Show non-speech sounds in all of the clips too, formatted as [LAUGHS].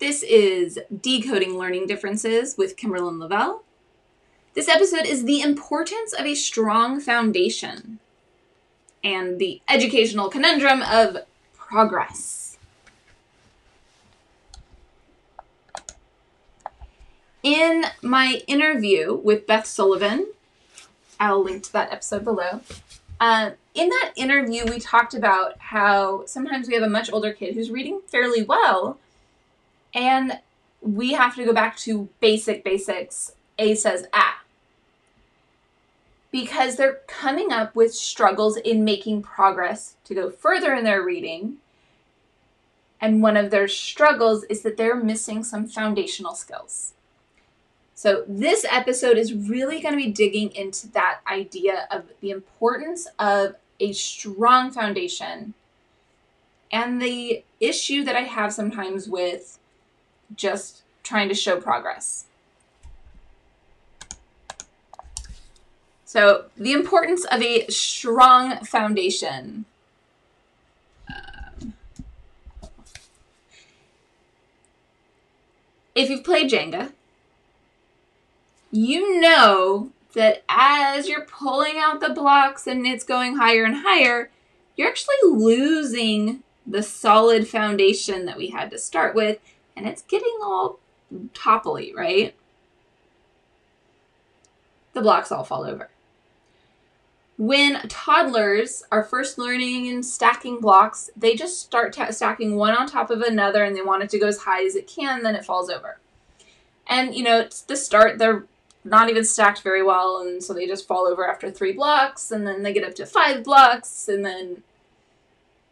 This is Decoding Learning Differences with Kimberlyn Lavelle. This episode is the importance of a strong foundation and the educational conundrum of progress. In my interview with Beth Sullivan, I'll link to that episode below. Uh, in that interview, we talked about how sometimes we have a much older kid who's reading fairly well, and we have to go back to basic basics. A says ah. Because they're coming up with struggles in making progress to go further in their reading. And one of their struggles is that they're missing some foundational skills. So, this episode is really going to be digging into that idea of the importance of a strong foundation and the issue that I have sometimes with just trying to show progress. So, the importance of a strong foundation. Um, if you've played Jenga, you know that as you're pulling out the blocks and it's going higher and higher, you're actually losing the solid foundation that we had to start with and it's getting all topply, right? The blocks all fall over. When toddlers are first learning and stacking blocks, they just start t- stacking one on top of another and they want it to go as high as it can, then it falls over. And, you know, it's the start, they're not even stacked very well, and so they just fall over after three blocks, and then they get up to five blocks, and then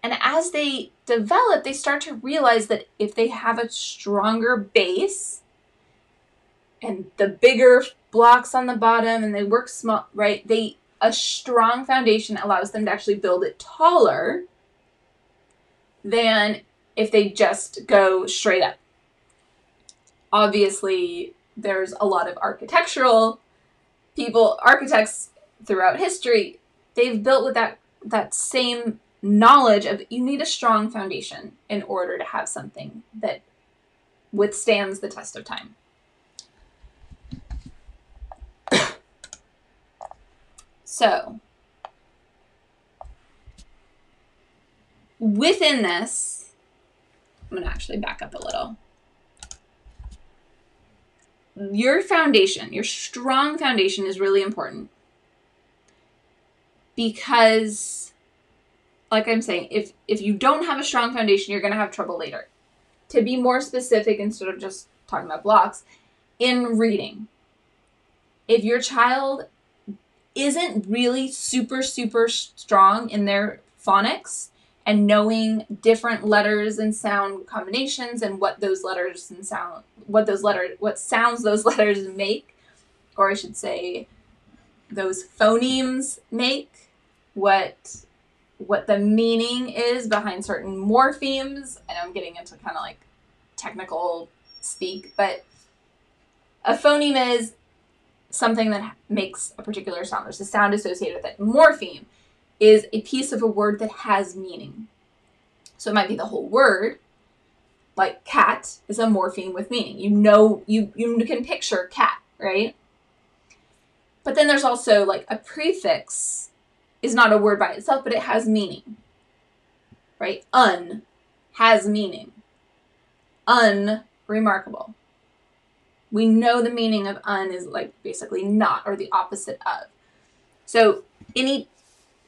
and as they develop, they start to realize that if they have a stronger base and the bigger blocks on the bottom and they work small, right? They a strong foundation allows them to actually build it taller than if they just go straight up. Obviously, there's a lot of architectural people, architects throughout history, they've built with that that same knowledge of you need a strong foundation in order to have something that withstands the test of time. [COUGHS] so, within this, I'm going to actually back up a little. Your foundation, your strong foundation is really important because like I'm saying, if if you don't have a strong foundation, you're going to have trouble later. To be more specific instead of just talking about blocks, in reading. If your child isn't really super super strong in their phonics and knowing different letters and sound combinations and what those letters and sound what those letters what sounds those [LAUGHS] letters make or I should say those phonemes make what what the meaning is behind certain morphemes. Know I'm getting into kind of like technical speak, but a phoneme is something that makes a particular sound. There's a sound associated with it. Morpheme is a piece of a word that has meaning. So it might be the whole word, like cat is a morpheme with meaning. You know, you, you can picture cat, right? But then there's also like a prefix is not a word by itself, but it has meaning. Right? Un has meaning. Unremarkable. We know the meaning of un is like basically not or the opposite of. So any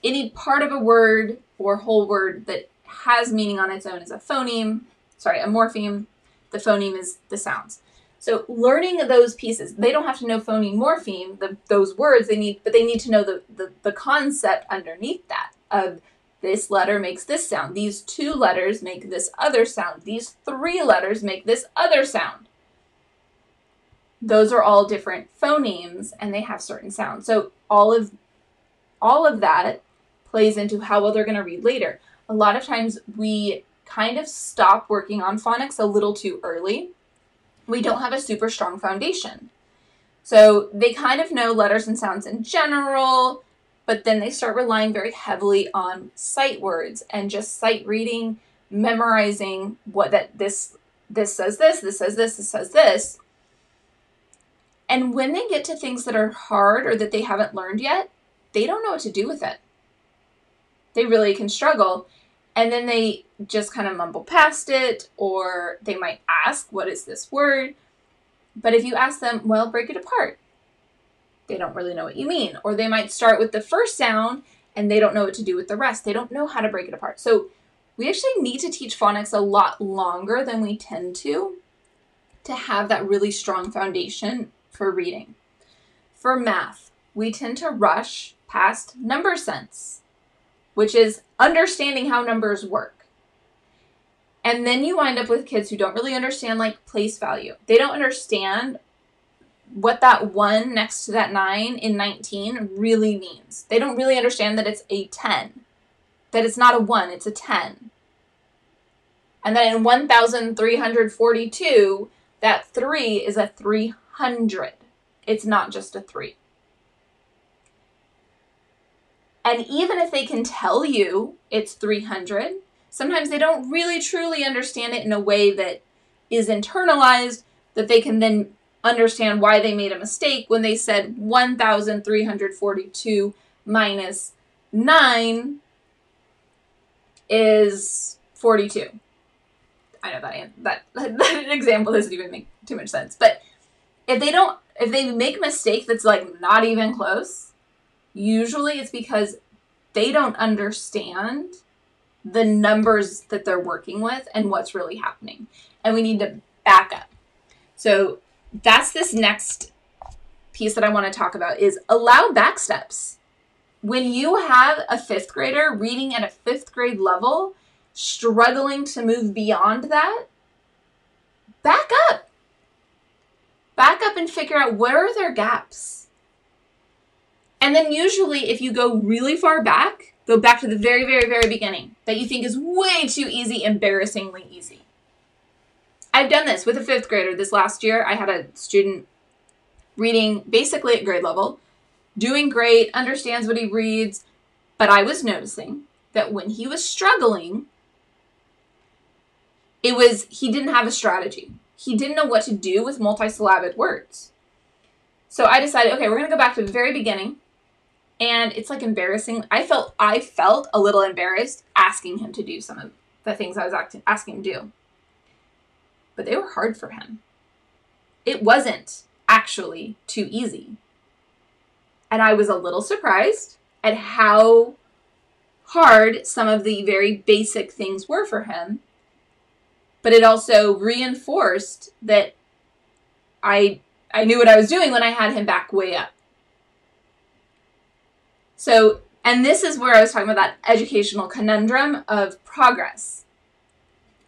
any part of a word or whole word that has meaning on its own is a phoneme, sorry, a morpheme. The phoneme is the sounds. So learning those pieces, they don't have to know phoneme morpheme, the, those words they need, but they need to know the, the, the concept underneath that of this letter makes this sound. These two letters make this other sound. These three letters make this other sound. Those are all different phonemes and they have certain sounds. So all of all of that plays into how well they're going to read later. A lot of times we kind of stop working on phonics a little too early we don't have a super strong foundation. So they kind of know letters and sounds in general, but then they start relying very heavily on sight words and just sight reading, memorizing what that this this says this, this says this, this says this. And when they get to things that are hard or that they haven't learned yet, they don't know what to do with it. They really can struggle. And then they just kind of mumble past it, or they might ask, What is this word? But if you ask them, Well, break it apart, they don't really know what you mean. Or they might start with the first sound and they don't know what to do with the rest. They don't know how to break it apart. So we actually need to teach phonics a lot longer than we tend to to have that really strong foundation for reading. For math, we tend to rush past number sense, which is understanding how numbers work. And then you wind up with kids who don't really understand like place value. They don't understand what that one next to that nine in 19 really means. They don't really understand that it's a 10, that it's not a one, it's a 10. And then in 1342, that three is a 300. It's not just a three. And even if they can tell you it's 300, sometimes they don't really truly understand it in a way that is internalized that they can then understand why they made a mistake when they said 1342 minus 9 is 42. I know that that [LAUGHS] that example doesn't even make too much sense. But if they don't if they make a mistake that's like not even close, usually it's because they don't understand the numbers that they're working with and what's really happening. And we need to back up. So that's this next piece that I want to talk about is allow back steps. When you have a fifth grader reading at a fifth grade level, struggling to move beyond that, back up. Back up and figure out where are their gaps. And then usually if you go really far back, go back to the very, very, very beginning that you think is way too easy, embarrassingly easy. I've done this with a fifth grader this last year. I had a student reading basically at grade level, doing great, understands what he reads, but I was noticing that when he was struggling, it was he didn't have a strategy. He didn't know what to do with multisyllabic words. So I decided, okay, we're going to go back to the very beginning. And it's like embarrassing. I felt I felt a little embarrassed asking him to do some of the things I was asking him to do but they were hard for him. It wasn't actually too easy. And I was a little surprised at how hard some of the very basic things were for him. But it also reinforced that I I knew what I was doing when I had him back way up. So, and this is where I was talking about that educational conundrum of progress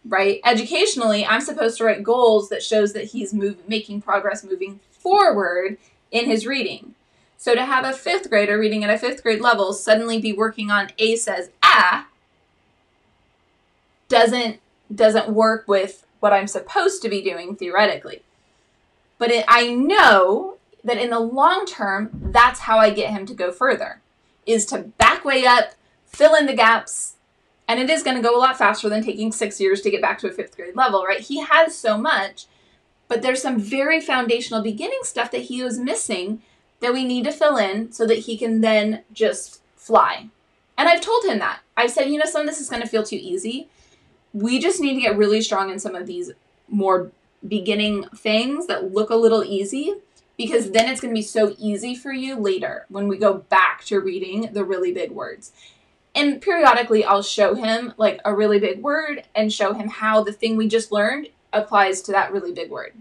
right? Educationally, I'm supposed to write goals that shows that he's move, making progress moving forward in his reading. So to have a fifth grader reading at a fifth grade level suddenly be working on A says ah doesn't doesn't work with what I'm supposed to be doing theoretically. But it, I know that in the long term, that's how I get him to go further, is to back way up, fill in the gaps, and it is going to go a lot faster than taking six years to get back to a fifth grade level, right? He has so much, but there's some very foundational beginning stuff that he was missing that we need to fill in so that he can then just fly. And I've told him that. I've said, you know, some of this is going to feel too easy. We just need to get really strong in some of these more beginning things that look a little easy because then it's going to be so easy for you later when we go back to reading the really big words and periodically I'll show him like a really big word and show him how the thing we just learned applies to that really big word.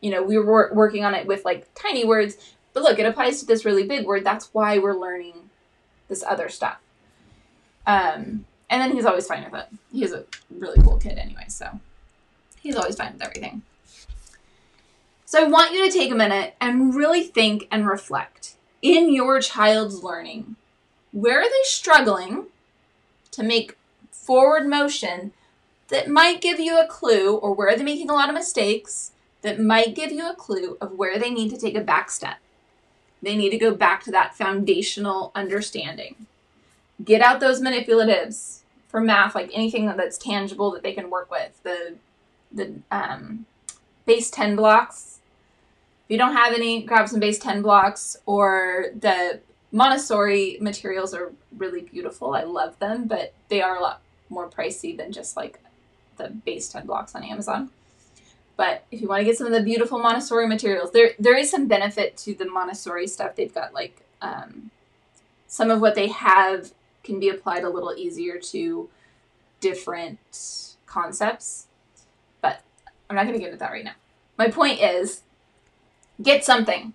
You know, we were working on it with like tiny words, but look, it applies to this really big word. That's why we're learning this other stuff. Um, and then he's always fine with it. He's a really cool kid anyway, so he's always fine with everything. So I want you to take a minute and really think and reflect in your child's learning where are they struggling to make forward motion that might give you a clue, or where are they making a lot of mistakes that might give you a clue of where they need to take a back step? They need to go back to that foundational understanding. Get out those manipulatives for math, like anything that's tangible that they can work with. The the um, base 10 blocks. If you don't have any, grab some base 10 blocks or the Montessori materials are really beautiful. I love them, but they are a lot more pricey than just like the base 10 blocks on Amazon. But if you want to get some of the beautiful Montessori materials, there there is some benefit to the Montessori stuff. They've got like um, some of what they have can be applied a little easier to different concepts. But I'm not going to get into that right now. My point is get something.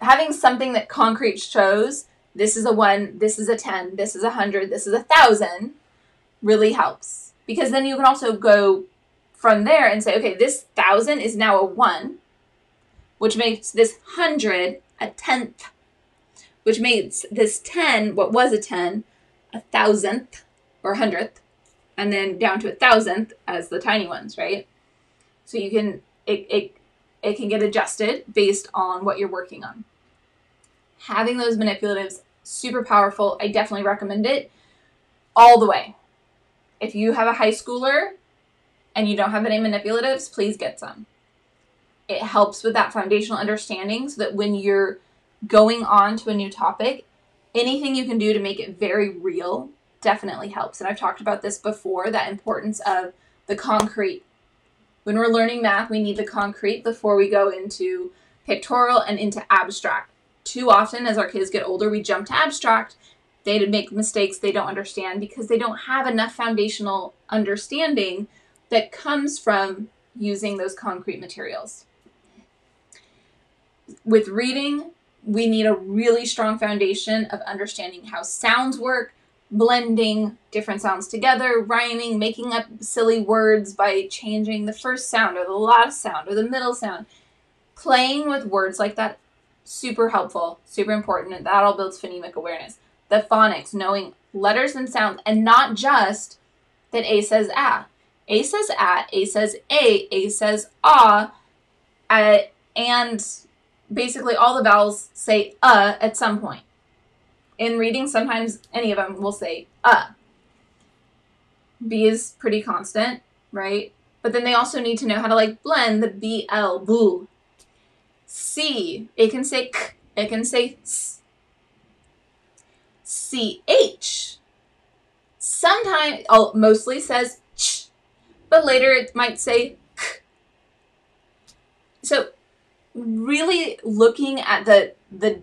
Having something that concrete shows this is a one, this is a 10, this is a 100, this is a 1,000 really helps. Because then you can also go from there and say, okay, this 1,000 is now a 1, which makes this 100 a tenth, which makes this 10, what was a 10, a thousandth or hundredth, and then down to a thousandth as the tiny ones, right? So you can it, it it can get adjusted based on what you're working on. Having those manipulatives super powerful. I definitely recommend it all the way. If you have a high schooler and you don't have any manipulatives, please get some. It helps with that foundational understanding so that when you're going on to a new topic, anything you can do to make it very real definitely helps. And I've talked about this before that importance of the concrete when we're learning math, we need the concrete before we go into pictorial and into abstract. Too often, as our kids get older, we jump to abstract. They make mistakes they don't understand because they don't have enough foundational understanding that comes from using those concrete materials. With reading, we need a really strong foundation of understanding how sounds work, blending different sounds together, rhyming, making up silly words by changing the first sound or the last sound or the middle sound. Playing with words like that, super helpful, super important, and that all builds phonemic awareness. The phonics, knowing letters and sounds, and not just that A says ah. A says at, A says a, A says ah, uh, and basically all the vowels say uh at some point in reading, sometimes any of them will say uh. B is pretty constant, right? But then they also need to know how to like blend the BL, boo. C, it can say k, it can say s. CH, sometimes, oh, mostly says ch, but later it might say k. So really looking at the the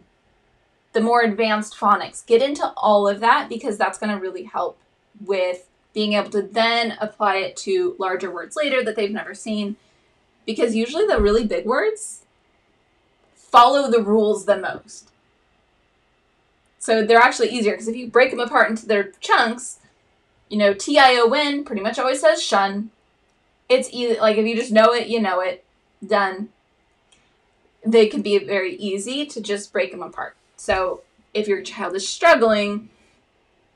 the more advanced phonics. Get into all of that because that's going to really help with being able to then apply it to larger words later that they've never seen. Because usually the really big words follow the rules the most. So they're actually easier because if you break them apart into their chunks, you know, T I O N pretty much always says shun. It's easy, like if you just know it, you know it. Done. They can be very easy to just break them apart. So if your child is struggling,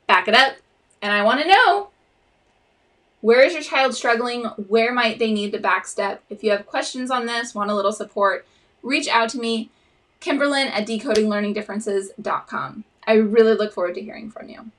back it up. And I want to know where is your child struggling? Where might they need to backstep? If you have questions on this, want a little support, reach out to me, Kimberlyn at decodinglearningdifferences.com. I really look forward to hearing from you.